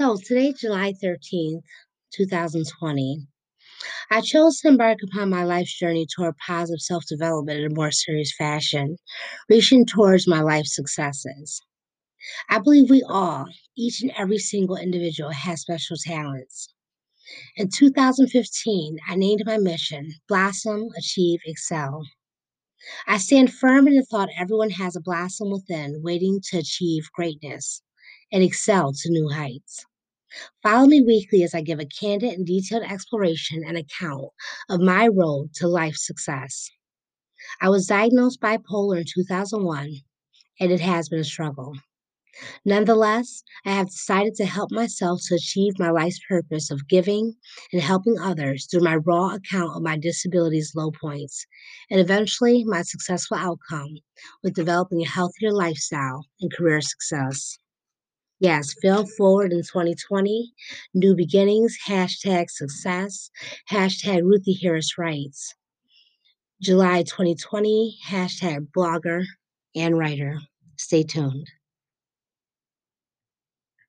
So today, July 13th, 2020, I chose to embark upon my life's journey toward positive self development in a more serious fashion, reaching towards my life successes. I believe we all, each and every single individual, has special talents. In 2015, I named my mission Blossom, Achieve, Excel. I stand firm in the thought everyone has a blossom within waiting to achieve greatness and excel to new heights. Follow me weekly as I give a candid and detailed exploration and account of my road to life success. I was diagnosed bipolar in 2001, and it has been a struggle. Nonetheless, I have decided to help myself to achieve my life's purpose of giving and helping others through my raw account of my disability's low points, and eventually my successful outcome with developing a healthier lifestyle and career success. Yes, fail forward in 2020, new beginnings, hashtag success, hashtag Ruthie Harris writes. July 2020, hashtag blogger and writer. Stay tuned.